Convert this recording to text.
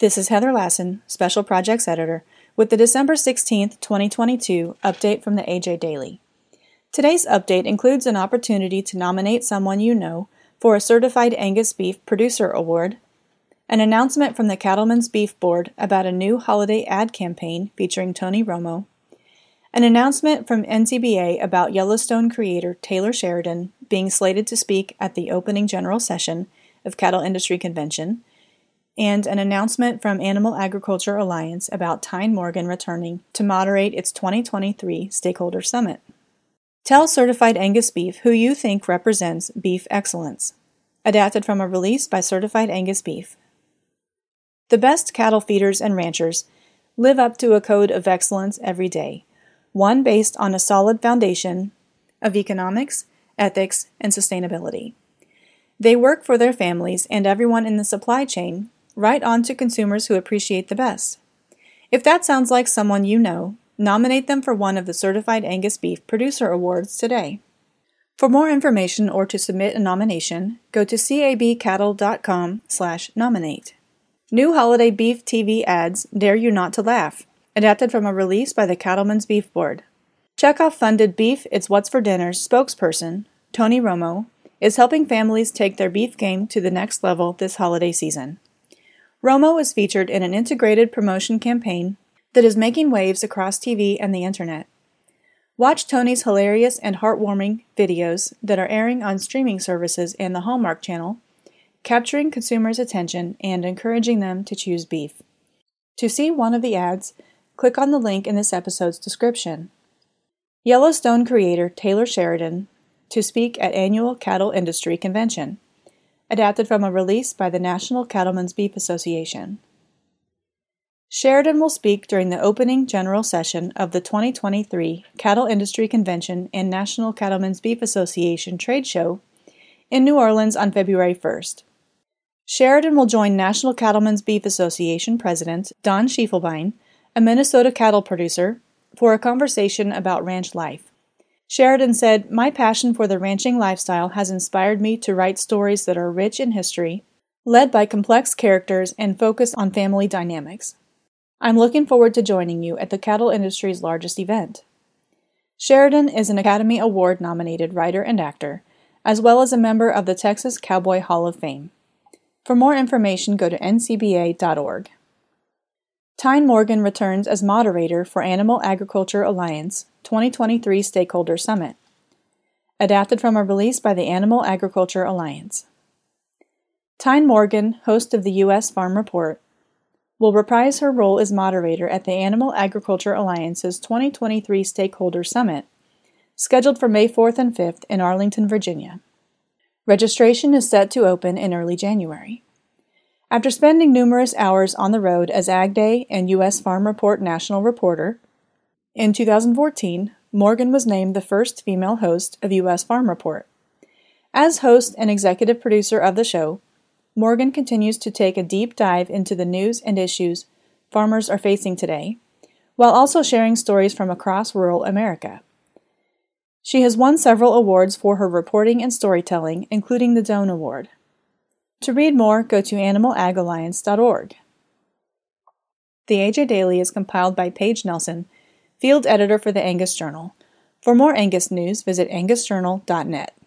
This is Heather Lassen, Special Projects Editor, with the December 16, 2022 update from the AJ Daily. Today's update includes an opportunity to nominate someone you know for a Certified Angus Beef Producer Award, an announcement from the Cattlemen's Beef Board about a new holiday ad campaign featuring Tony Romo, an announcement from NCBA about Yellowstone creator Taylor Sheridan being slated to speak at the opening general session of Cattle Industry Convention, and an announcement from Animal Agriculture Alliance about Tyne Morgan returning to moderate its 2023 Stakeholder Summit. Tell Certified Angus Beef who you think represents beef excellence. Adapted from a release by Certified Angus Beef. The best cattle feeders and ranchers live up to a code of excellence every day, one based on a solid foundation of economics, ethics, and sustainability. They work for their families and everyone in the supply chain right on to consumers who appreciate the best. If that sounds like someone you know, nominate them for one of the Certified Angus Beef Producer Awards today. For more information or to submit a nomination, go to cabcattle.com slash nominate. New holiday beef TV ads dare you not to laugh, adapted from a release by the Cattlemen's Beef Board. Checkoff funded Beef It's What's for Dinner's spokesperson, Tony Romo, is helping families take their beef game to the next level this holiday season. Romo is featured in an integrated promotion campaign that is making waves across TV and the internet. Watch Tony's hilarious and heartwarming videos that are airing on streaming services and the Hallmark Channel, capturing consumers' attention and encouraging them to choose beef. To see one of the ads, click on the link in this episode's description. Yellowstone creator Taylor Sheridan to speak at annual Cattle Industry Convention adapted from a release by the National Cattlemen's Beef Association. Sheridan will speak during the opening general session of the 2023 Cattle Industry Convention and National Cattlemen's Beef Association trade show in New Orleans on February 1st. Sheridan will join National Cattlemen's Beef Association President Don Schiefelbein, a Minnesota cattle producer, for a conversation about ranch life. Sheridan said, My passion for the ranching lifestyle has inspired me to write stories that are rich in history, led by complex characters, and focus on family dynamics. I'm looking forward to joining you at the cattle industry's largest event. Sheridan is an Academy Award nominated writer and actor, as well as a member of the Texas Cowboy Hall of Fame. For more information, go to ncba.org. Tyne Morgan returns as moderator for Animal Agriculture Alliance 2023 Stakeholder Summit. Adapted from a release by the Animal Agriculture Alliance. Tyne Morgan, host of the U.S. Farm Report, will reprise her role as moderator at the Animal Agriculture Alliance's 2023 Stakeholder Summit, scheduled for May 4th and 5th in Arlington, Virginia. Registration is set to open in early January. After spending numerous hours on the road as Ag Day and U.S. Farm Report national reporter, in 2014, Morgan was named the first female host of U.S. Farm Report. As host and executive producer of the show, Morgan continues to take a deep dive into the news and issues farmers are facing today, while also sharing stories from across rural America. She has won several awards for her reporting and storytelling, including the Doan Award. To read more, go to animalagalliance.org. The AJ Daily is compiled by Paige Nelson, field editor for the Angus Journal. For more Angus news, visit angusjournal.net.